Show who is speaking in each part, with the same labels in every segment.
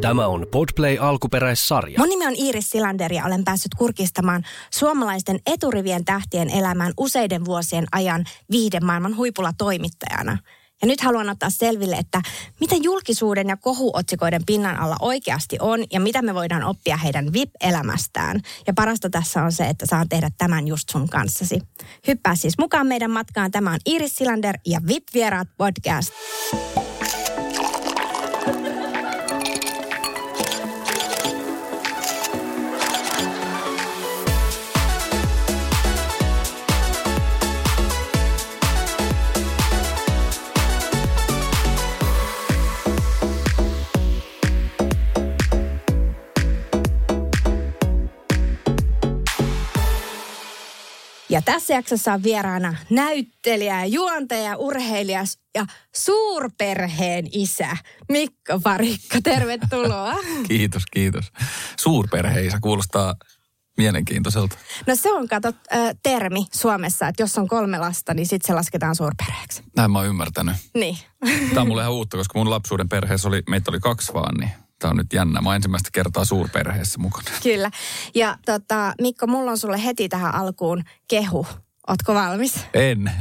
Speaker 1: Tämä on Podplay alkuperäissarja.
Speaker 2: Mun nimi on Iiris Silander ja olen päässyt kurkistamaan suomalaisten eturivien tähtien elämään useiden vuosien ajan viihdemaailman huipulla toimittajana. Ja nyt haluan ottaa selville, että mitä julkisuuden ja kohuotsikoiden pinnan alla oikeasti on ja mitä me voidaan oppia heidän VIP-elämästään. Ja parasta tässä on se, että saan tehdä tämän just sun kanssasi. Hyppää siis mukaan meidän matkaan. Tämä on Iris Silander ja VIP-vieraat podcast. Tässä jaksossa on vieraana näyttelijä, juontaja, urheilija ja suurperheen isä Mikko Parikka. Tervetuloa.
Speaker 3: Kiitos, kiitos. Suurperheisä kuulostaa mielenkiintoiselta.
Speaker 2: No se on, kato, termi Suomessa, että jos on kolme lasta, niin sitten se lasketaan suurperheeksi.
Speaker 3: Näin mä oon ymmärtänyt.
Speaker 2: Niin.
Speaker 3: Tämä on mulle ihan uutta, koska mun lapsuuden perheessä oli, meitä oli kaksi vaan, niin Tämä on nyt jännä. Mä ensimmäistä kertaa suurperheessä mukana.
Speaker 2: Kyllä. Ja tota, Mikko, mulla on sulle heti tähän alkuun kehu. Ootko valmis?
Speaker 3: En.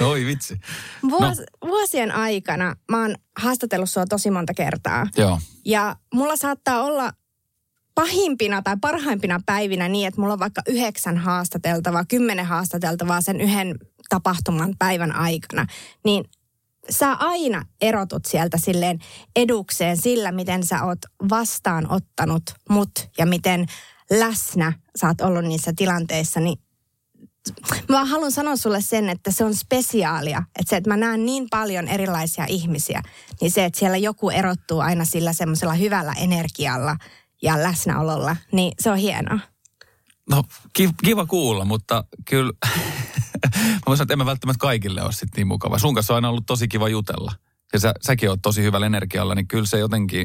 Speaker 3: Oi vitsi.
Speaker 2: Vuos, no. Vuosien aikana mä oon haastatellut sua tosi monta kertaa.
Speaker 3: Joo.
Speaker 2: Ja mulla saattaa olla pahimpina tai parhaimpina päivinä niin, että mulla on vaikka yhdeksän haastateltavaa, kymmenen haastateltavaa sen yhden tapahtuman päivän aikana. Niin sä aina erotut sieltä silleen edukseen sillä, miten sä oot vastaanottanut mut ja miten läsnä sä oot ollut niissä tilanteissa, niin mä haluan sanoa sulle sen, että se on spesiaalia. Että se, että mä näen niin paljon erilaisia ihmisiä, niin se, että siellä joku erottuu aina sillä semmoisella hyvällä energialla ja läsnäololla, niin se on hienoa.
Speaker 3: No kiva kuulla, mutta kyllä mä voisin että en mä välttämättä kaikille ole sitten niin mukava. Sun kanssa on aina ollut tosi kiva jutella. Ja sä, säkin oot tosi hyvällä energialla, niin kyllä se jotenkin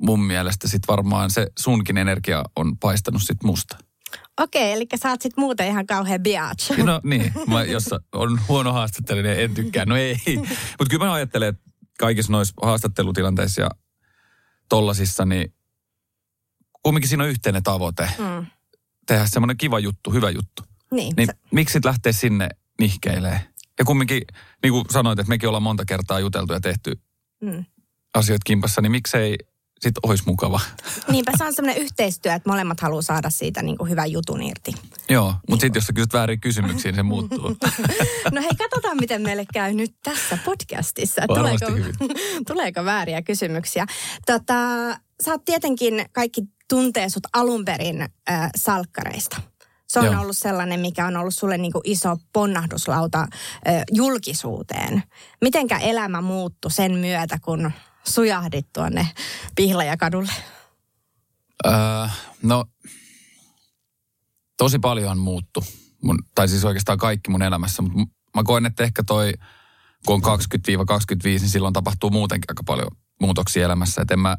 Speaker 3: mun mielestä sit varmaan se sunkin energia on paistanut sit musta.
Speaker 2: Okei, eli sä oot sit muuten ihan kauhean biatch.
Speaker 3: No niin, mä, jos on huono haastattelija, niin en tykkää. No ei. Mutta kyllä mä ajattelen, että kaikissa noissa haastattelutilanteissa ja tollasissa, niin kumminkin siinä on yhteinen tavoite. Mm. Tehdä semmoinen kiva juttu, hyvä juttu.
Speaker 2: Niin.
Speaker 3: niin miksi sitten lähteä sinne nihkeilee? Ja kumminkin, niin kuin sanoit, että mekin ollaan monta kertaa juteltu ja tehty mm. asioita kimpassa, niin miksei sitten olisi mukava.
Speaker 2: Niinpä se on semmoinen yhteistyö, että molemmat haluaa saada siitä niin kuin hyvän jutun irti.
Speaker 3: Joo, mutta niin. sitten jos sä kysyt väärin kysymyksiä, niin se muuttuu.
Speaker 2: no hei, katsotaan miten meille käy nyt tässä podcastissa. Tuleeko, tuleeko vääriä kysymyksiä? Tota, sä oot tietenkin, kaikki tuntee sut alun perin äh, salkkareista. Se on Joo. ollut sellainen, mikä on ollut sulle niin kuin iso ponnahduslauta ö, julkisuuteen. Mitenkä elämä muuttui sen myötä, kun sujahdit tuonne Pihlajakadulle?
Speaker 3: Öö, no, tosi paljon muuttu. Mun, tai siis oikeastaan kaikki mun elämässä. Mutta mä koen, että ehkä toi, kun on 20-25, niin silloin tapahtuu muutenkin aika paljon muutoksia elämässä. Et en mä,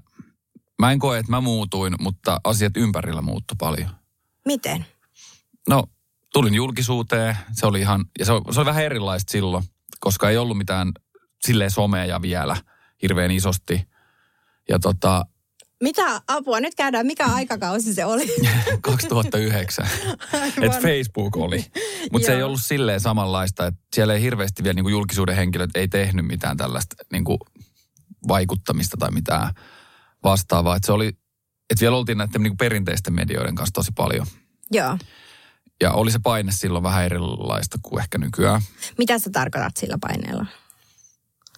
Speaker 3: mä en koe, että mä muutuin, mutta asiat ympärillä muuttu paljon.
Speaker 2: Miten?
Speaker 3: No, tulin julkisuuteen. Se oli ihan, ja se, se oli vähän erilaista silloin, koska ei ollut mitään silleen someja vielä hirveän isosti. Ja tota...
Speaker 2: Mitä apua? Nyt käydään, mikä aikakausi se oli?
Speaker 3: 2009. Et Facebook oli. Mutta se ei ollut silleen samanlaista, että siellä ei hirveästi vielä niin julkisuuden henkilöt ei tehnyt mitään tällaista niin kuin vaikuttamista tai mitään vastaavaa. Et se oli, että vielä oltiin näiden niin kuin perinteisten medioiden kanssa tosi paljon.
Speaker 2: Joo.
Speaker 3: Ja oli se paine silloin vähän erilaista kuin ehkä nykyään.
Speaker 2: Mitä sä tarkoitat sillä paineella?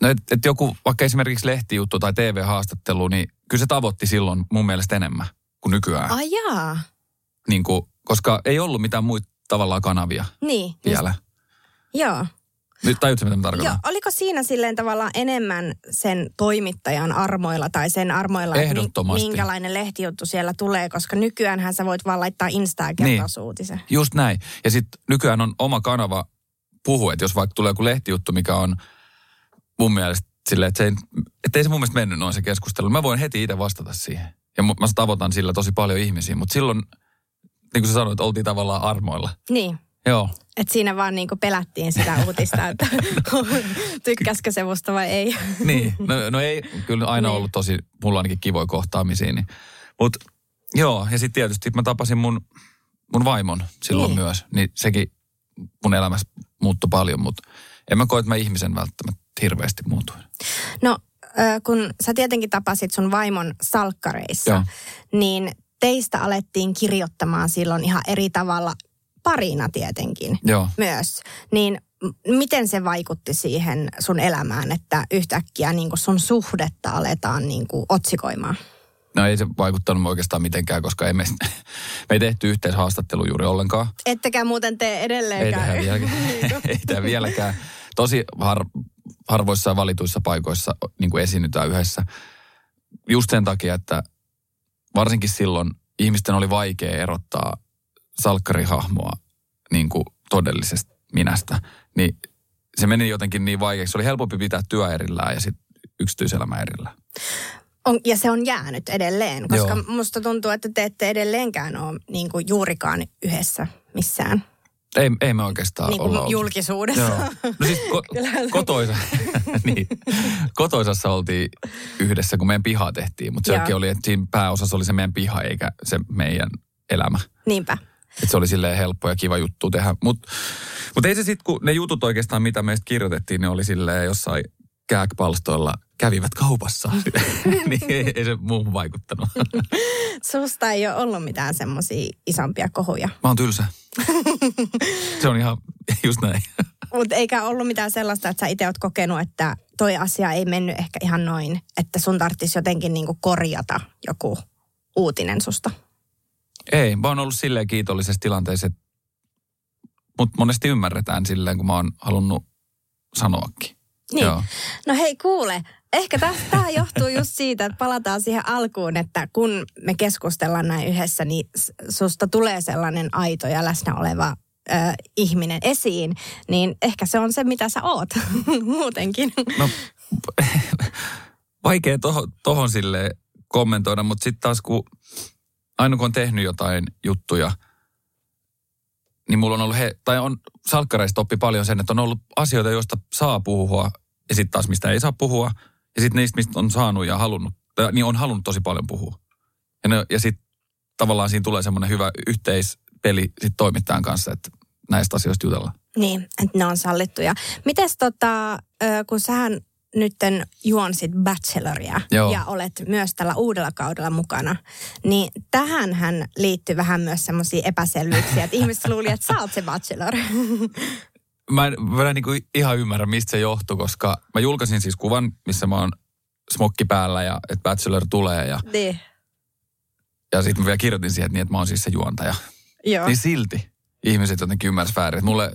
Speaker 3: No, että et joku, vaikka esimerkiksi lehtijuttu tai TV-haastattelu, niin kyllä se tavoitti silloin mun mielestä enemmän kuin nykyään.
Speaker 2: Ai jaa.
Speaker 3: Niin kuin, koska ei ollut mitään muita tavallaan kanavia
Speaker 2: niin,
Speaker 3: vielä.
Speaker 2: Just, joo.
Speaker 3: Nyt tajutko, mitä mä tarkoitan?
Speaker 2: Joo, oliko siinä silleen tavallaan enemmän sen toimittajan armoilla tai sen armoilla, että
Speaker 3: Ehdottomasti.
Speaker 2: minkälainen lehtijuttu siellä tulee, koska nykyäänhän sä voit vaan laittaa Insta ja kertoa
Speaker 3: Niin.
Speaker 2: uutisen.
Speaker 3: Just näin. Ja sitten nykyään on oma kanava puhua, että jos vaikka tulee joku lehtijuttu, mikä on mun mielestä silleen, että, se ei, että ei se mun mielestä mennyt noin se keskustelu. Mä voin heti itse vastata siihen. Ja mä tavoitan sillä tosi paljon ihmisiä, mutta silloin, niin kuin sä sanoit, oltiin tavallaan armoilla.
Speaker 2: Niin.
Speaker 3: Joo,
Speaker 2: Että siinä vaan niinku pelättiin sitä uutista, että tykkäskö se musta vai ei.
Speaker 3: niin. No, no ei, kyllä aina
Speaker 2: Niin.
Speaker 3: ollut tosi, mulla ainakin kivoja kohtaamisia. Niin. Mutta joo, ja sitten tietysti mä tapasin mun, mun vaimon silloin
Speaker 2: Niin.
Speaker 3: myös. Niin sekin mun elämässä muuttui paljon, mutta en mä koe, että mä ihmisen välttämättä hirveästi muutuin.
Speaker 2: No, kun sä tietenkin tapasit sun vaimon salkkareissa,
Speaker 3: Joo.
Speaker 2: niin teistä alettiin kirjoittamaan silloin ihan eri tavalla parina tietenkin
Speaker 3: Joo.
Speaker 2: myös. Niin miten se vaikutti siihen sun elämään, että yhtäkkiä niin sun suhdetta aletaan niin otsikoimaan?
Speaker 3: No ei se vaikuttanut oikeastaan mitenkään, koska emme, me ei tehty yhteishaastattelua juuri ollenkaan.
Speaker 2: Ettekä muuten tee
Speaker 3: Ei
Speaker 2: edelleenkään.
Speaker 3: tehdä vieläkään. ei tehdä vieläkään. Tosi har, harvoissa ja valituissa paikoissa niin kuin esiinnytään yhdessä. Just sen takia, että varsinkin silloin ihmisten oli vaikea erottaa salkkarihahmoa niin kuin todellisesta minästä. Niin se meni jotenkin niin vaikeaksi. Se oli helpompi pitää työ erillään ja sitten yksityiselämä erillään.
Speaker 2: On, ja se on jäänyt edelleen, koska
Speaker 3: Joo.
Speaker 2: Musta tuntuu, että te ette edelleenkään ole niin kuin juurikaan yhdessä missään
Speaker 3: Ei, ei me oikeastaan
Speaker 2: niin
Speaker 3: olla
Speaker 2: julkisuudessa.
Speaker 3: Joo. No siis ko- kotoisa, niin. kotoisassa oltiin yhdessä, kun meidän piha tehtiin. Mutta sekin oli, että siinä pääosassa oli se meidän piha, eikä se meidän elämä.
Speaker 2: Niinpä.
Speaker 3: Että se oli silleen helppo ja kiva juttu tehdä. Mutta mut ei se sitten, kun ne jutut oikeastaan, mitä meistä kirjoitettiin, ne oli silleen jossain kääkpalstoilla kävivät kaupassa. niin ei, ei se muuhun vaikuttanut.
Speaker 2: Susta ei ole ollut mitään semmoisia isompia kohuja.
Speaker 3: Mä oon tylsä. Se on ihan just näin.
Speaker 2: Mutta eikä ollut mitään sellaista, että sä itse oot kokenut, että toi asia ei mennyt ehkä ihan noin, että sun tarvitsisi jotenkin niinku korjata joku uutinen susta.
Speaker 3: Ei, mä oon ollut silleen kiitollisessa tilanteessa, että mut monesti ymmärretään silleen, kun mä oon halunnut sanoakin.
Speaker 2: Niin.
Speaker 3: Joo.
Speaker 2: No hei kuule, ehkä tämä johtuu just siitä, että palataan siihen alkuun, että kun me keskustellaan näin yhdessä, niin susta tulee sellainen aito ja läsnä oleva ö, ihminen esiin, niin ehkä se on se, mitä sä oot muutenkin.
Speaker 3: No, vaikea tohon, tohon sille kommentoida, mutta sitten taas kun aina kun on tehnyt jotain juttuja, niin mulla on ollut he, tai on salkkareista oppi paljon sen, että on ollut asioita, joista saa puhua, ja sitten taas mistä ei saa puhua, ja sitten niistä, mistä on saanut ja halunnut, tai, niin on halunnut tosi paljon puhua. Ja, ja sitten tavallaan siinä tulee semmoinen hyvä yhteispeli sit toimittajan kanssa, että näistä asioista jutellaan.
Speaker 2: Niin, että ne on sallittuja. Mites tota, kun sähän nytten juonsit Bacheloria
Speaker 3: Joo.
Speaker 2: ja olet myös tällä uudella kaudella mukana, niin tähän hän liittyy vähän myös semmoisia epäselvyyksiä, että ihmiset luuli, että sä oot se Bachelor.
Speaker 3: Mä en, mä en niin kuin ihan ymmärrä, mistä se johtui, koska mä julkaisin siis kuvan, missä mä oon smokki päällä ja että Bachelor tulee ja,
Speaker 2: niin,
Speaker 3: ja sitten mä vielä kirjoitin siihen, että, niin, että mä oon siis se juontaja.
Speaker 2: joo.
Speaker 3: Niin silti ihmiset jotenkin ymmärsivät väärin. Mulle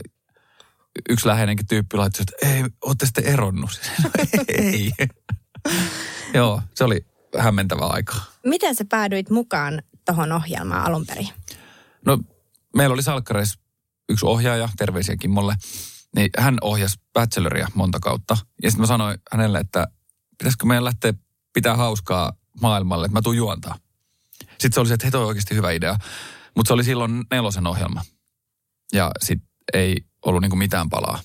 Speaker 3: yksi läheinenkin tyyppi laittoi, että ei, ootte sitten eronnut. No, ei. Joo, se oli hämmentävä aikaa.
Speaker 2: Miten sä päädyit mukaan tuohon ohjelmaan alun perin?
Speaker 3: No, meillä oli salkkareissa yksi ohjaaja, terveisiä Kimmolle, niin hän ohjasi Bacheloria monta kautta. Ja sitten mä sanoin hänelle, että pitäisikö meidän lähteä pitää hauskaa maailmalle, että mä tuun juontaa. Sitten se oli se, että hei, toi on oikeasti hyvä idea. Mutta se oli silloin nelosen ohjelma. Ja sitten ei ollut niinku mitään palaa.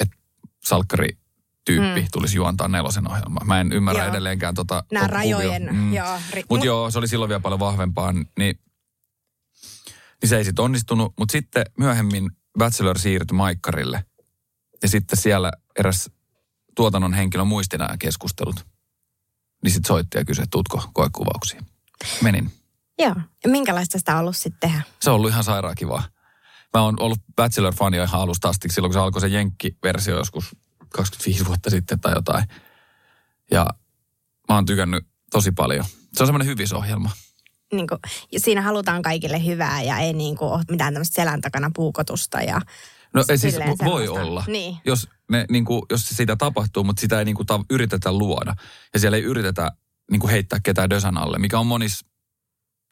Speaker 3: Että salkkari tyyppi
Speaker 2: Mm.
Speaker 3: tulisi juontaa nelosen ohjelmaa. Mä en ymmärrä
Speaker 2: Joo.
Speaker 3: edelleenkään tota
Speaker 2: Nämä
Speaker 3: kuvio.
Speaker 2: rajojen,
Speaker 3: Mm.
Speaker 2: joo. Ri-
Speaker 3: Mutta
Speaker 2: Mut-
Speaker 3: joo, se oli silloin vielä paljon vahvempaa, niin, niin se ei sitten onnistunut. Mutta sitten myöhemmin Bachelor siirtyi Maikkarille. Ja sitten siellä eräs tuotannon henkilö muisti nämä keskustelut. Niin sitten soitti ja kysyi, että tuutko koekuvauksiin. Menin.
Speaker 2: Joo. Ja minkälaista sitä on ollut sitten tehdä?
Speaker 3: Se on ollut ihan sairaan kivaa. Mä oon ollut Bachelor-fania ihan alusta asti, silloin kun se alkoi se Jenkki-versio joskus 25 vuotta sitten tai jotain. Ja mä oon tykännyt tosi paljon. Se on semmoinen hyvisohjelma.
Speaker 2: Niin kuin, ja siinä halutaan kaikille hyvää ja ei niin kuin, ole mitään tämmöistä selän takana puukotusta. Ja,
Speaker 3: No ei siis voi
Speaker 2: semmoista.
Speaker 3: olla,
Speaker 2: Niin.
Speaker 3: jos, ne, niin kuin, jos sitä tapahtuu, mutta sitä ei niin kuin, ta- yritetä luoda. Ja siellä ei yritetä niin kuin heittää ketään dösan alle, mikä on monissa,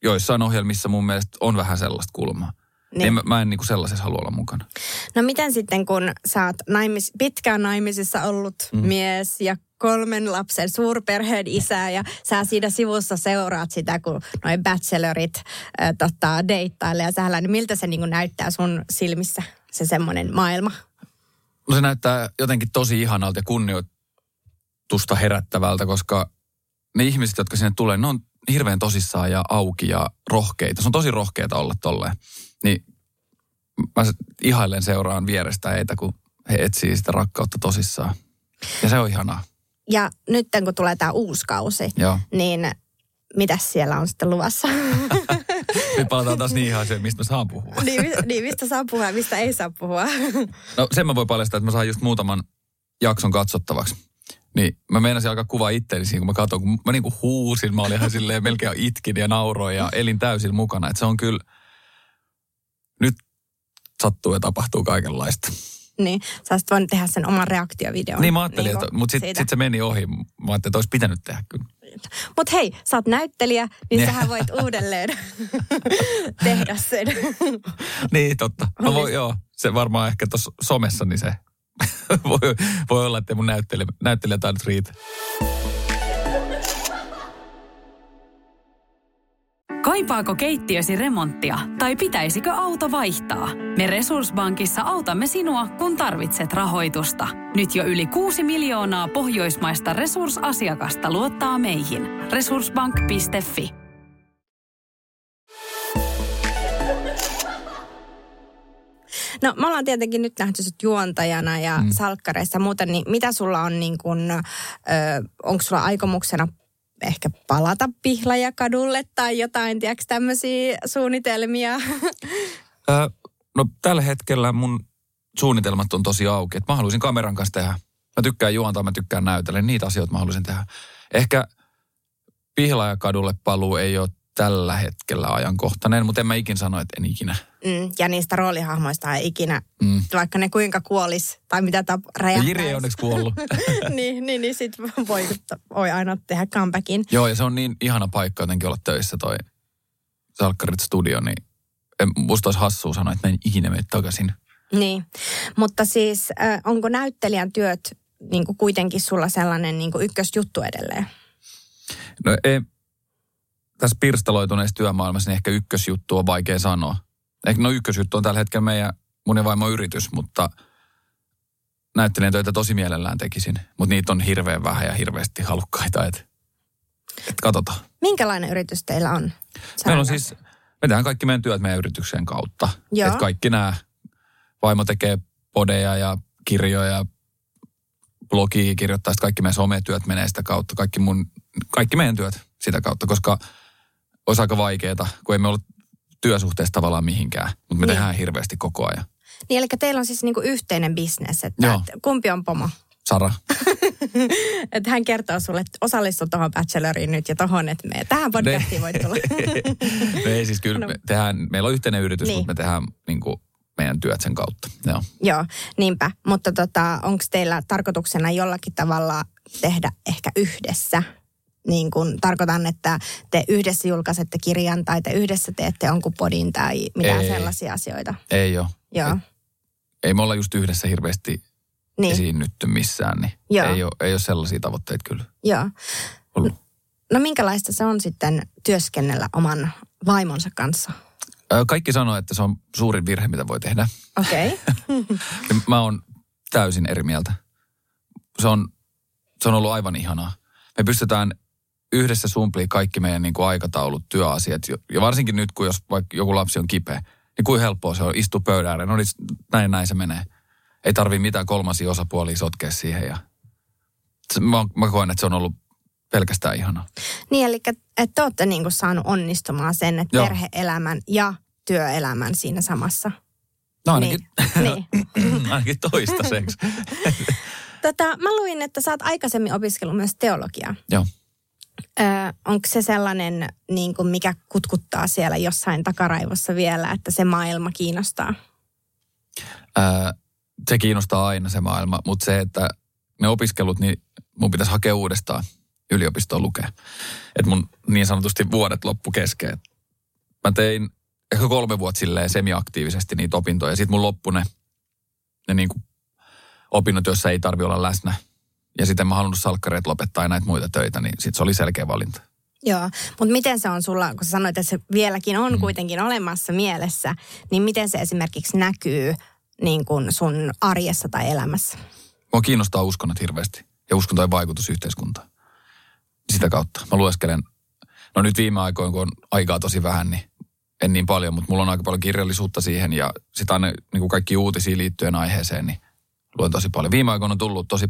Speaker 3: joissain ohjelmissa mun mielestä on vähän sellaista kulmaa. Niin. Niin mä, mä en niin kuin sellaisessa halua olla mukana.
Speaker 2: No miten sitten, kun sä oot naimis, pitkään naimisissa ollut mm. mies ja kolmen lapsen suurperheen isä ja sä siinä sivussa seuraat sitä, kun noin bachelorit äh, tota, deittailee ja sähllä, niin miltä se niin kuin näyttää sun silmissä, se semmoinen maailma?
Speaker 3: No se näyttää jotenkin tosi ihanalta ja kunnioitusta herättävältä, koska ne ihmiset, jotka sinne tulee, ne on hirveän tosissaan ja auki ja rohkeita. Se on tosi rohkeita olla tolleen. Niin mä se- ihailen seuraan vierestä heitä, kun he etsii sitä rakkautta tosissaan. Ja se on ihanaa.
Speaker 2: Ja nyt kun tulee tämä uusi kausi,
Speaker 3: Joo.
Speaker 2: niin mitäs siellä on sitten luvassa?
Speaker 3: Nyt palataan taas niihin asioihin, mistä mä saan puhua.
Speaker 2: niin, niin, mistä saa puhua ja mistä ei saa puhua?
Speaker 3: No sen mä voin paljastaa, että mä sain just muutaman jakson katsottavaksi. Niin mä meinasin alkaa kuvaa itteeni siinä, kun mä katsoin, kun mä niinku huusin, mä olin ihan silleen melkein itkin ja nauroin ja elin täysin mukana. Että se on kyllä, nyt sattuu ja tapahtuu kaikenlaista.
Speaker 2: niin, sä olisit voinut tehdä sen oman reaktiovideon.
Speaker 3: Niin mä ajattelin, että, mutta sitten sit se meni ohi. Mä ajattelin, että olisi pitänyt tehdä kyllä.
Speaker 2: Mutta hei, sä oot näyttelijä, niin
Speaker 3: Niin.
Speaker 2: sähän voit uudelleen tehdä sen.
Speaker 3: Niin, totta. Mä voin, joo, se varmaan ehkä tuossa somessa, niin se voi, voi olla, että mun näyttelijä, näyttelijätaidot riitä.
Speaker 4: Kaipaako keittiösi remonttia tai pitäisikö auto vaihtaa? Me Resurssbankissa autamme sinua, kun tarvitset rahoitusta. Nyt jo yli 6 miljoonaa pohjoismaista resursasiakasta luottaa meihin. Resurssbank.fi
Speaker 2: No me ollaan tietenkin nyt nähty sut juontajana ja mm. salkkareissa ja muuten, niin mitä sulla on niin kuin, ö, onko sulla aikomuksena ehkä palata Pihlajakadulle tai jotain, tiedätkö tämmöisiä suunnitelmia?
Speaker 3: Ö, no tällä hetkellä mun suunnitelmat on tosi auki. Että mä haluaisin kameran kanssa tehdä. Mä tykkään juontaa, mä tykkään näytellä. Niitä asioita mä haluaisin tehdä. Ehkä Pihlajakadulle paluu ei ole tällä hetkellä ajankohtainen, mutta en mä ikin sano, että en ikinä.
Speaker 2: Mm, ja niistä roolihahmoista ei ikinä,
Speaker 3: Mm.
Speaker 2: vaikka ne kuinka kuolis tai mitä tap räjähtäisi.
Speaker 3: Jiri ei onneksi kuollut.
Speaker 2: niin, niin, niin sit voi, voi aina tehdä comebackin.
Speaker 3: Joo, ja se on niin ihana paikka jotenkin olla töissä toi Salkkarit Studio, niin en, musta olisi hassua sanoa, että mä en ikinä mene takaisin.
Speaker 2: Niin, mutta siis äh, onko näyttelijän työt niin kuin kuitenkin sulla sellainen niin kuin ykkösjuttu edelleen?
Speaker 3: No ei, tässä pirstaloituneessa työmaailmassa niin ehkä ykkösjuttu on vaikea sanoa. Ehkä no ykkösjuttu on tällä hetkellä meidän mun ja vaimo yritys, mutta näyttelijän töitä tosi mielellään tekisin. Mutta niitä on hirveän vähän ja hirveästi halukkaita, että et katsotaan.
Speaker 2: Minkälainen yritys teillä on?
Speaker 3: Meillä on siis, me tehdään kaikki meidän työt meidän yrityksen kautta.
Speaker 2: Joo.
Speaker 3: Et kaikki nämä, vaimo tekee podeja ja kirjoja, blogia kirjoittaa, sitten kaikki meidän sometyöt menee sitä kautta. Kaikki, mun, kaikki meidän työt sitä kautta, koska olisi aika vaikeaa, kun ei me olla työsuhteessa tavallaan mihinkään, mutta me
Speaker 2: Niin.
Speaker 3: tehdään hirveästi koko ajan.
Speaker 2: Niin, eli teillä on siis niin kuin yhteinen bisnes, että
Speaker 3: Joo.
Speaker 2: et kumpi on pomo?
Speaker 3: Sara,
Speaker 2: Että hän kertoo sulle, että osallistu tuohon bacheloriin nyt ja tohon, että me tähän podcastiin voi tulla.
Speaker 3: me ei siis kyllä,
Speaker 2: No.
Speaker 3: me tehdään, meillä on yhteinen yritys,
Speaker 2: Niin.
Speaker 3: mutta me tehdään niin kuin, meidän työt sen kautta. Joo.
Speaker 2: Joo, niinpä. Mutta tota, onko teillä tarkoituksena jollakin tavalla tehdä ehkä yhdessä? Niin kun tarkoitan, että te yhdessä julkaisette kirjan tai te yhdessä teette jonkun podin tai mitään
Speaker 3: Ei.
Speaker 2: sellaisia asioita.
Speaker 3: Ei ole.
Speaker 2: Joo,
Speaker 3: Ei me olla just yhdessä hirveästi
Speaker 2: niin,
Speaker 3: esiinnytty missään, niin
Speaker 2: Joo.
Speaker 3: ei ole, ei ole sellaisia tavoitteita kyllä
Speaker 2: joo.
Speaker 3: ollut.
Speaker 2: No minkälaista se on sitten työskennellä oman vaimonsa kanssa?
Speaker 3: Kaikki sanoo, että se on suurin virhe, mitä voi tehdä.
Speaker 2: Okei. Okay.
Speaker 3: Mä oon täysin eri mieltä. Se on, se on ollut aivan ihanaa. Me pystytään yhdessä sumplii kaikki meidän niin kuin aikataulut, työasiat. Ja varsinkin nyt, kun jos vaikka joku lapsi on kipeä, niin kuin helppoa se on istua pöydän ääreen. No niin, näin, näin se menee. Ei tarvii mitään kolmasia osapuolia sotkea siihen. Ja mä, mä koen, että se on ollut pelkästään ihanaa.
Speaker 2: Niin, eli että te olette niin kuin saanut onnistumaan sen, että
Speaker 3: Joo.
Speaker 2: perhe-elämän ja työelämän siinä samassa.
Speaker 3: No ainakin,
Speaker 2: Niin. niin.
Speaker 3: ainakin toistaiseksi.
Speaker 2: Tota, mä luin, että sä oot aikaisemmin opiskellut myös teologiaa.
Speaker 3: Joo.
Speaker 2: Öö, onko se sellainen, niin kuin mikä kutkuttaa siellä jossain takaraivossa vielä, että se maailma kiinnostaa?
Speaker 3: Ää, se kiinnostaa aina se maailma, mutta se, että ne opiskelut, niin mun pitäisi hakea uudestaan yliopistoon lukea. Että mun niin sanotusti vuodet loppu kesken. Mä tein ehkä kolme vuotta silleen semiaktiivisesti niitä opintoja. Sitten mun loppu ne, ne niin kuin opinnot, joissa ei tarvi olla läsnä. Ja sitten mä halunnut salkkareet lopettaa ja näitä muita töitä, niin sitten se oli selkeä valinta.
Speaker 2: Joo, mutta miten se on sulla, kun sä sanoit, että se vieläkin on mm. kuitenkin olemassa mielessä, niin miten se esimerkiksi näkyy niin kuin sun arjessa tai elämässä?
Speaker 3: Mua kiinnostaa uskonnot hirveästi ja uskontojen vaikutus yhteiskuntaan. Sitä kautta. Mä lueskelen, no nyt viime aikoina, kun on aikaa tosi vähän, niin en niin paljon, mutta mulla on aika paljon kirjallisuutta siihen ja sitä aina niin kuin kaikki uutisia liittyen aiheeseen, niin luen tosi paljon. Viime aikoina on tullut tosi,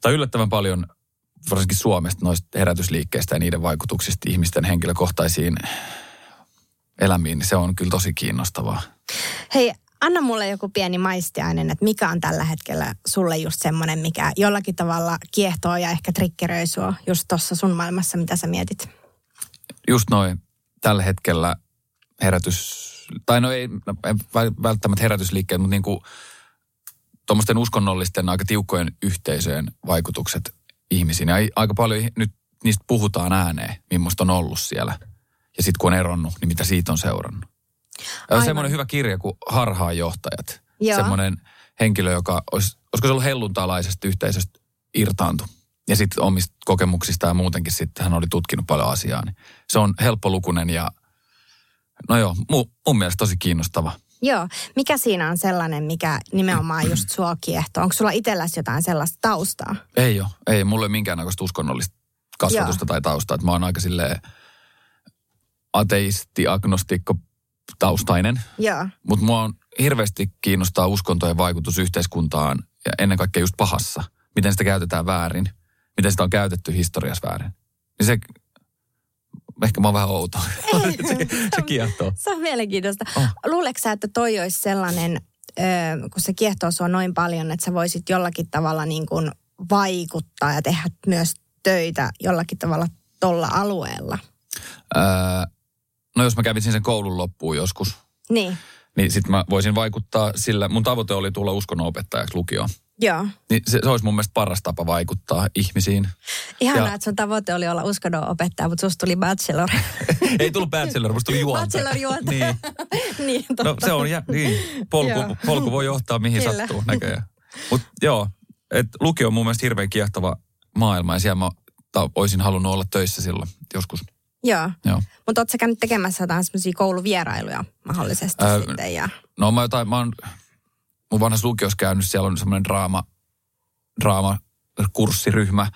Speaker 3: tai yllättävän paljon varsinkin Suomesta noista herätysliikkeistä ja niiden vaikutuksista ihmisten henkilökohtaisiin elämiin, niin se on kyllä tosi kiinnostavaa.
Speaker 2: Hei, anna mulle joku pieni maistiainen, että mikä on tällä hetkellä sulle just semmoinen, mikä jollakin tavalla kiehtoo ja ehkä triggeröi sua just tuossa sun maailmassa, mitä sä mietit?
Speaker 3: Just noin tällä hetkellä herätys, tai no ei välttämättä herätysliikkeet, mutta niin kuin tuommoisten uskonnollisten aika tiukkojen yhteisöjen vaikutukset ihmisiin. Ja aika paljon nyt niistä puhutaan ääneen, millaista on ollut siellä. Ja sitten kun on eronnut, niin mitä siitä on seurannut. On semmoinen hyvä kirja kuin Harhaanjohtajat. Joo. Semmoinen henkilö, joka olisi, olisiko se ollut helluntalaisesta yhteisöstä irtaantu. Ja sitten omista kokemuksista ja muutenkin sitten hän oli tutkinut paljon asiaa. Niin se on helppolukunen ja no joo, mu, mun mielestä tosi kiinnostava.
Speaker 2: Joo. Mikä siinä on sellainen, mikä nimenomaan just sua kiehtoo? Onko sulla itselläsi jotain sellaista taustaa?
Speaker 3: Ei ole. Ei, mulla ei minkäännäköistä uskonnollista kasvatusta Joo. tai taustaa. Että mä oon aika silleen ateisti, agnostikko taustainen.
Speaker 2: Joo.
Speaker 3: Mutta mua on hirveästi kiinnostaa uskontojen vaikutus yhteiskuntaan ja ennen kaikkea just pahassa. Miten sitä käytetään väärin. Miten sitä on käytetty historiassa väärin. Niin se ehkä mä oon vähän outo. Ei, se, se kiehtoo.
Speaker 2: Se on mielenkiintoista. Oh. Luuleeko sä, että toi olisi sellainen, kun se kiehtoo sua noin paljon, että sä voisit jollakin tavalla niin kuin vaikuttaa ja tehdä myös töitä jollakin tavalla tuolla alueella?
Speaker 3: Öö, no jos mä kävisin sen koulun loppuun joskus.
Speaker 2: Niin.
Speaker 3: Niin sit mä voisin vaikuttaa sillä, mun tavoite oli tulla uskonnonopettajaksi lukioon.
Speaker 2: Joo.
Speaker 3: Niin se, se olisi mun mielestä paras tapa vaikuttaa ihmisiin.
Speaker 2: Ihanaa, ja... että sun tavoite oli olla uskonnon opettaja, mutta susta tuli bachelor.
Speaker 3: Ei tullut bachelor, musta tuli juontaja.
Speaker 2: Bachelor juontaja.
Speaker 3: niin. niin totta. No se on, ja, niin, polku, polku voi johtaa mihin Kyllä. sattuu näköjään. Mutta joo, et lukio on mun mielestä hirveän kiehtova maailma ja siellä mä ta, olisin halunnut olla töissä silloin joskus.
Speaker 2: Joo. Joo. Mutta ootko käynyt tekemässä jotain semmoisia kouluvierailuja mahdollisesti öö, sitten? Ja...
Speaker 3: No mä, jotain, mä oon mun vanhassa lukiossa käynyt, siellä on semmoinen draama, draama kurssiryhmä.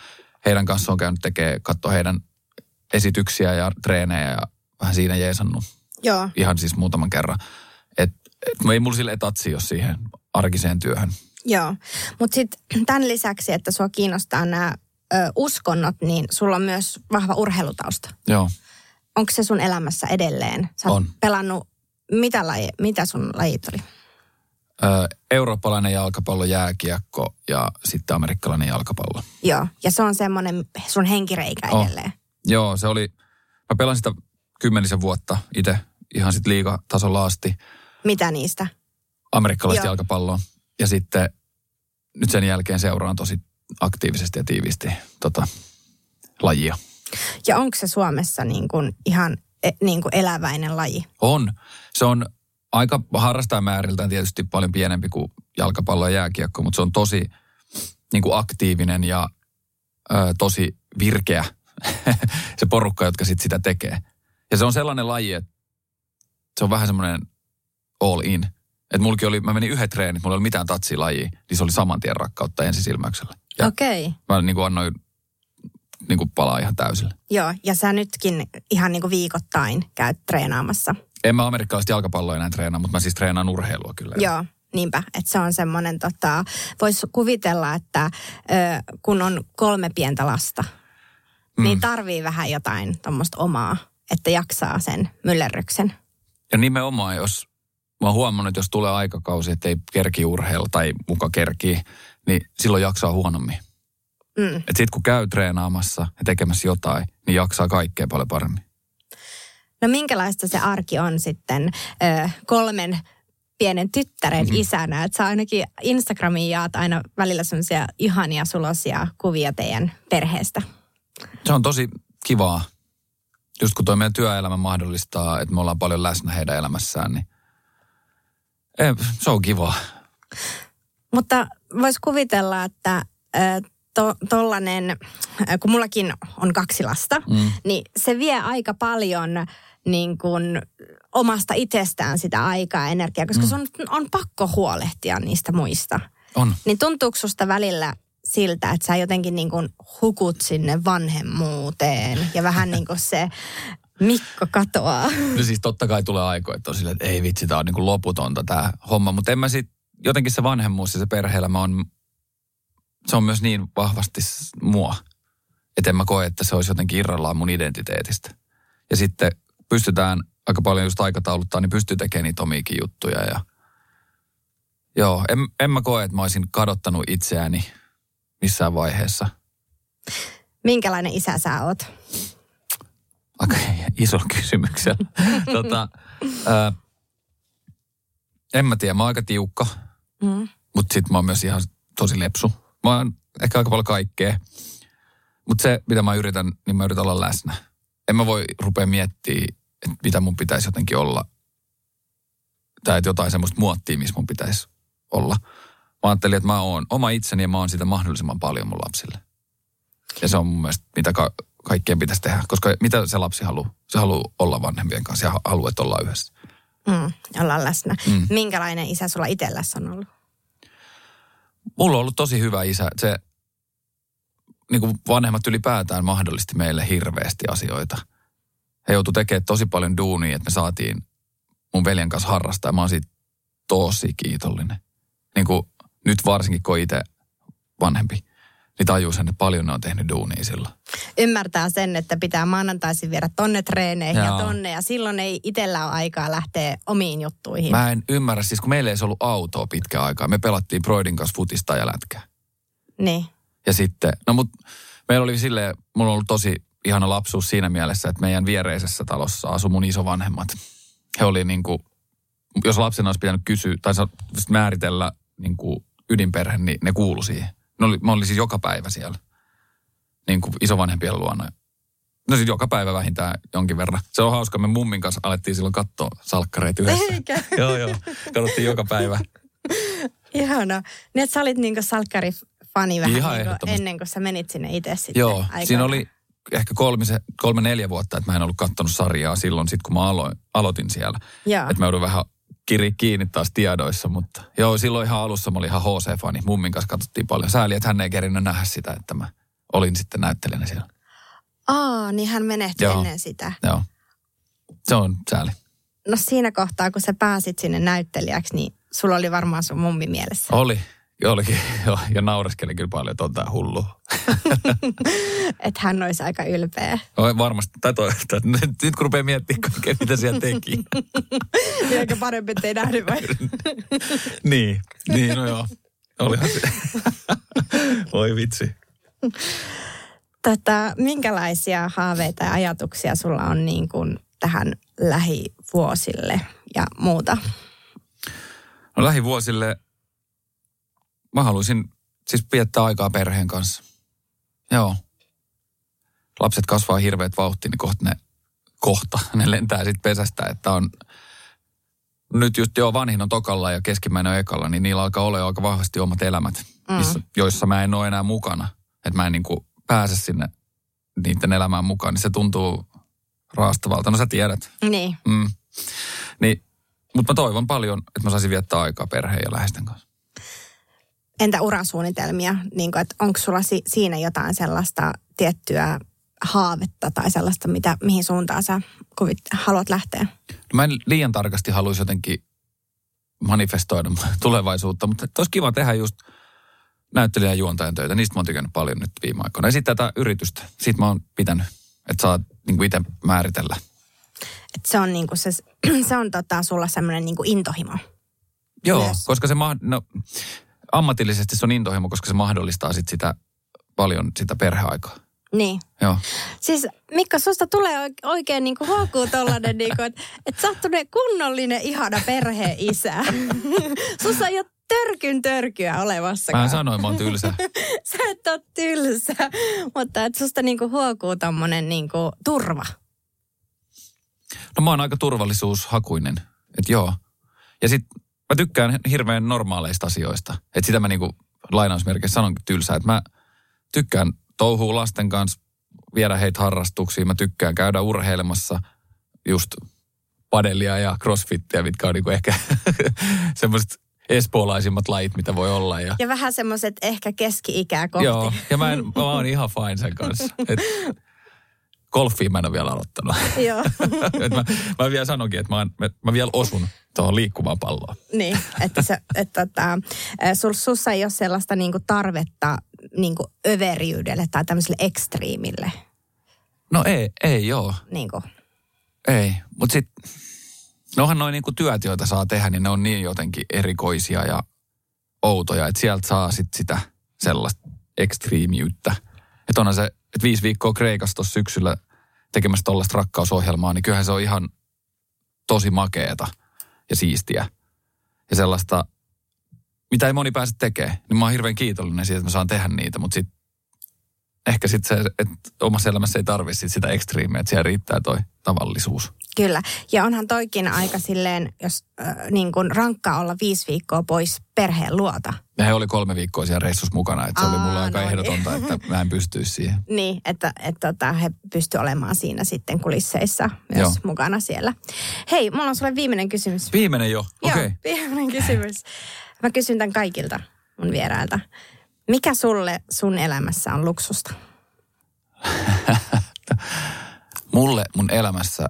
Speaker 3: Heidän kanssa on käynyt tekemään, katsoa heidän esityksiä ja treenejä ja vähän siinä jeesannut.
Speaker 2: Joo.
Speaker 3: Ihan siis muutaman kerran. Et, et ei mulla sille etatsi ole siihen arkiseen työhön.
Speaker 2: Joo, mutta sitten tämän lisäksi, että sua kiinnostaa nämä uskonnot, niin sulla on myös vahva urheilutausta.
Speaker 3: Joo.
Speaker 2: Onko se sun elämässä edelleen?
Speaker 3: Sä on.
Speaker 2: pelannut, mitä, laji, mitä sun lajit oli?
Speaker 3: Eurooppalainen jalkapallo, jääkiekko ja sitten amerikkalainen jalkapallo.
Speaker 2: Joo, ja se on semmoinen sun henkireikä oh. edelleen.
Speaker 3: Joo, se oli, mä pelasin sitä kymmenisen vuotta itse ihan sitten liigatasolla asti.
Speaker 2: Mitä niistä?
Speaker 3: Amerikkalaista Joo. jalkapalloa. Ja sitten nyt sen jälkeen seuraan tosi aktiivisesti ja tiiviisti tota, lajia.
Speaker 2: Ja onko se Suomessa niin kuin ihan e, niin kuin eläväinen laji?
Speaker 3: On. Se on aika harrastajamääriltään tietysti paljon pienempi kuin jalkapallo ja jääkiekko, mutta se on tosi niin kuin aktiivinen ja ö, tosi virkeä se porukka, jotka sit sitä tekee. Ja se on sellainen laji, että se on vähän semmoinen all in. Että mullakin oli, mä menin yhden treenit, mulla ei ollut mitään tatsilajia, niin se oli saman tien rakkautta ensisilmäyksellä.
Speaker 2: Okei. Okay.
Speaker 3: Mä niin kuin annoin niin kuin palaa ihan täysillä.
Speaker 2: Joo, ja sä nytkin ihan niin kuin viikoittain käyt treenaamassa.
Speaker 3: En mä amerikkalaista jalkapalloa enää treenaa, mutta mä siis treenaan urheilua kyllä.
Speaker 2: Joo, niinpä. Että se on semmoinen, tota, voisi kuvitella, että ö, kun on kolme pientä lasta, mm. niin tarvii vähän jotain tuommoista omaa, että jaksaa sen myllerryksen.
Speaker 3: Ja nimenomaan, jos mä oon huomannut, että jos tulee aikakausi, että ei kerki urheilla tai muka kerkii, niin silloin jaksaa huonommin. Mm. Että sit kun käy treenaamassa ja tekemässä jotain, niin jaksaa kaikkea paljon paremmin.
Speaker 2: No minkälaista se arki on sitten ö, kolmen pienen tyttären
Speaker 3: Mhm.
Speaker 2: isänä. Että sä ainakin Instagramiin jaat aina välillä semmoisia ihania sulosia kuvia teidän perheestä.
Speaker 3: Se on tosi kivaa. Just kun toi meidän työelämä mahdollistaa, että me ollaan paljon läsnä heidän elämässään, niin ei, se on kivaa.
Speaker 2: Mutta vois kuvitella, että to, tollanen, äh, kun mullakin on kaksi lasta,
Speaker 3: Mm.
Speaker 2: niin se vie aika paljon niin kuin omasta itsestään sitä aikaa ja energiaa, koska mm. se on, on pakko huolehtia niistä muista.
Speaker 3: On.
Speaker 2: Niin tuntuuko susta välillä siltä, että sä jotenkin niin kuin hukut sinne vanhemmuuteen ja vähän niin kuin se Mikko katoaa?
Speaker 3: No siis totta kai tulee aikoja, että on silleen, että ei vitsi, tää on niin kuin loputonta tämä homma. Mutta en mä sit, jotenkin se vanhemmuus ja se perhe-elämä on, se on myös niin vahvasti mua. Että en mä koe, että se olisi jotenkin irrallaan mun identiteetistä. Ja sitten pystytään aika paljon just aikatauluttaa, niin pystyy tekemään niitä omiakin juttuja. Ja joo, en, en mä koe, että mä olisin kadottanut itseäni missään vaiheessa.
Speaker 2: Minkälainen isä sä oot?
Speaker 3: Aika iso kysymyksellä. tota, ää, en mä tiedä, mä oon aika tiukka,
Speaker 2: Mm.
Speaker 3: mutta sit mä oon myös ihan tosi lepsu. Mä oon ehkä aika paljon kaikkea. Mutta se, mitä mä yritän, niin mä yritän olla läsnä. En mä voi rupea miettimään, että mitä mun pitäisi jotenkin olla. Tai että jotain semmoista muottia, missä mun pitäisi olla. Mä ajattelin, että mä oon oma itseni ja mä oon sitä mahdollisimman paljon mun lapsille. Ja se on mun mielestä, mitä ka- kaikkien pitäisi tehdä. Koska mitä se lapsi haluaa? Se haluaa olla vanhempien kanssa ja haluaa, että ollaan yhdessä.
Speaker 2: Mm, ollaan läsnä.
Speaker 3: Mm.
Speaker 2: Minkälainen isä sulla itselläsi on ollut?
Speaker 3: Mulla on ollut tosi hyvä isä. Se, niin kuin vanhemmat ylipäätään mahdollisti meille hirveästi asioita. He joutu tekemään tosi paljon duunia, että me saatiin mun veljen kanssa harrastaa. Mä oon siitä tosi kiitollinen. Niin kuin nyt varsinkin, kun itse vanhempi, niin tajuu sen, että paljon ne on tehnyt duunia silloin.
Speaker 2: Ymmärtää sen, että pitää maanantaisin viedä tonne treeneihin
Speaker 3: Joo.
Speaker 2: ja tonne. Ja silloin ei itsellä ole aikaa lähteä omiin juttuihin.
Speaker 3: Mä en ymmärrä, siis kun meillä ei ollut autoa pitkään aikaa. Me pelattiin Broidin kanssa futista ja lätkää.
Speaker 2: Niin.
Speaker 3: Ja sitten, no mut meillä oli silleen, mulla on ollut tosi ihana lapsuus siinä mielessä, että meidän viereisessä talossa asui mun isovanhemmat. He oli niin kuin, jos lapsena olisi pitänyt kysyä tai määritellä niin kuin ydinperhe, niin ne kuulu siihen. Ne oli, mä olin siis joka päivä siellä, niin kuin isovanhempien luona. No siis joka päivä vähintään jonkin verran. Se on hauska, me mummin kanssa alettiin silloin katsoa salkkareita yhdessä.
Speaker 2: Eikä.
Speaker 3: joo, joo. Katsottiin joka päivä.
Speaker 2: Ihana. Niin, että sä olit niinku salkkari-fani vähän
Speaker 3: Ihan
Speaker 2: niinku ennen kuin sä menit sinne itse sitten
Speaker 3: Joo,
Speaker 2: aikanaan.
Speaker 3: siinä oli ehkä kolme, kolme neljä vuotta, että mä en ollut katsonut sarjaa silloin, sit kun mä aloin, aloitin siellä.
Speaker 2: Joo.
Speaker 3: Että mä joudun vähän kiri kiinni taas tiedoissa, mutta joo, silloin ihan alussa mä olin ihan HC-fani. Mummin kanssa katsottiin paljon. Sääli, että hän ei kerinyt nähdä sitä, että mä olin sitten näyttelijänä siellä.
Speaker 2: Aa, niin hän menehti
Speaker 3: Joo.
Speaker 2: ennen sitä.
Speaker 3: Joo. Se on sääli.
Speaker 2: No siinä kohtaa, kun sä pääsit sinne näyttelijäksi, niin sulla oli varmaan sun mummi mielessä.
Speaker 3: Oli. Olikin, joo, ja naureskelin kyllä paljon, että on tää hullu.
Speaker 2: Että hän olisi aika ylpeä.
Speaker 3: No, varmasti, tai toi, että nyt, nyt kun rupeaa miettimään kaikkea, mitä siellä teki.
Speaker 2: Vieläkö parempi, ettei nähnyt vai?
Speaker 3: niin, niin, no joo. Olihan se. Voi vitsi.
Speaker 2: Tota, minkälaisia haaveita ja ajatuksia sulla on niin kuin tähän lähivuosille ja muuta?
Speaker 3: No lähivuosille mä haluaisin siis viettää aikaa perheen kanssa. Joo. Lapset kasvaa hirveät vauhti, niin kohta ne, kohta ne lentää sitten pesästä, että on nyt just joo, vanhin on tokalla ja keskimmäinen on ekalla, niin niillä alkaa olla jo aika vahvasti omat elämät, missä, joissa mä en ole enää mukana. Että mä en niin kuin pääse sinne niiden elämään mukaan, niin se tuntuu raastavalta. No sä tiedät.
Speaker 2: Niin.
Speaker 3: Mm. Niin, mutta mä toivon paljon, että mä saisin viettää aikaa perheen ja läheisten kanssa.
Speaker 2: Entä urasuunnitelmia? Niin kuin, että onko sulla si- siinä jotain sellaista tiettyä haavetta tai sellaista, mitä, mihin suuntaan sä kuvit, haluat lähteä?
Speaker 3: Mä en liian tarkasti haluaisi jotenkin manifestoida tulevaisuutta, mutta olisi kiva tehdä just näyttelijän ja juontajan töitä. Niistä mä oon tykännyt paljon nyt viime aikoina. Ja sitten tätä yritystä. Siitä mä oon pitänyt, että saa niin itse määritellä.
Speaker 2: Et se on, niinku se, se on tota, sulla semmoinen niinku intohimo.
Speaker 3: Joo,
Speaker 2: Yes.
Speaker 3: koska se ma- no, ammatillisesti se on intohimo, koska se mahdollistaa sit sitä paljon sitä perheaikaa.
Speaker 2: Niin.
Speaker 3: Joo.
Speaker 2: Siis Mikko, susta tulee oike- oikein niinku huokuu tollanen, niinku, että et sä oot kunnollinen ihana perheen isä. Sussa ei ole törkyn törkyä olemassa.
Speaker 3: Mä sanoin, mä oon tylsä.
Speaker 2: Sä et ole tylsä, mutta et susta niinku huokuu tommonen niinku turva.
Speaker 3: No mä oon aika turvallisuushakuinen. Että joo. Ja sit mä tykkään hirveän normaaleista asioista. Että sitä mä niinku lainausmerkeissä sanon tylsää. Että mä tykkään touhua lasten kanssa, viedä heitä harrastuksiin. Mä tykkään käydä urheilemassa just padelia ja crossfittiä, mitkä on niinku ehkä semmoiset espoolaisimmat lajit, mitä voi olla. Ja,
Speaker 2: Ja vähän semmoiset ehkä keski-ikää kohti.
Speaker 3: joo, ja mä, en, mä oon ihan fine sen kanssa. Et, golfia mä en ole vielä aloittanut.
Speaker 2: Joo.
Speaker 3: Mä, mä vielä sanonkin, että mä, oon- mä, mä vielä osun tuohon liikkuvaan palloon.
Speaker 2: Niin, että, se, että tota, sul, sussa ei ole sellaista niinku tarvetta niinku överiydelle tai tämmöiselle ekstriimille.
Speaker 3: No ei, ei joo.
Speaker 2: Niinku.
Speaker 3: Ei, mutta sitten, no onhan noin niinku työt, joita saa tehdä, niin ne on niin jotenkin erikoisia ja outoja, että sieltä saa sit sitä sellaista ekstriimiyttä. Että onhan se, että viisi viikkoa Kreikassa tuossa syksyllä tekemässä tollaista rakkausohjelmaa, niin kyllähän se on ihan tosi makeeta ja siistiä. Ja sellaista, mitä ei moni pääse tekemään. Niin mä oon hirveän kiitollinen siitä, että mä saan tehdä niitä, mutta sitten ehkä sitten se, että omassa elämässä ei tarvitse sit sitä ekstriimiä, että siellä riittää toi tavallisuus.
Speaker 2: Kyllä. Ja onhan toikin aika silleen, jos äh, niin kuin rankkaa olla viisi viikkoa pois perheen luota.
Speaker 3: Ja he oli kolme viikkoa siellä reissussa mukana, että se oli
Speaker 2: Aa,
Speaker 3: mulle aika
Speaker 2: no niin.
Speaker 3: ehdotonta, että mä en pystyisi siihen.
Speaker 2: Niin, että, että tota, he pysty olemaan siinä sitten kulisseissa myös
Speaker 3: Joo.
Speaker 2: mukana siellä. Hei, mulla on sulle viimeinen kysymys.
Speaker 3: Viimeinen jo, okei.
Speaker 2: Joo, viimeinen kysymys. Mä kysyn tämän kaikilta mun vierailta. Mikä sulle sun elämässä on luksusta?
Speaker 3: Mulle mun elämässä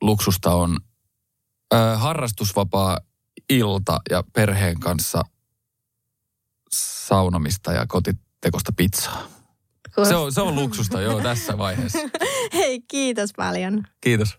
Speaker 3: luksusta on ö, harrastusvapaa ilta ja perheen kanssa saunomista ja kotitekosta pizzaa. Se on, se on luksusta joo tässä vaiheessa.
Speaker 2: Hei, kiitos paljon.
Speaker 3: Kiitos.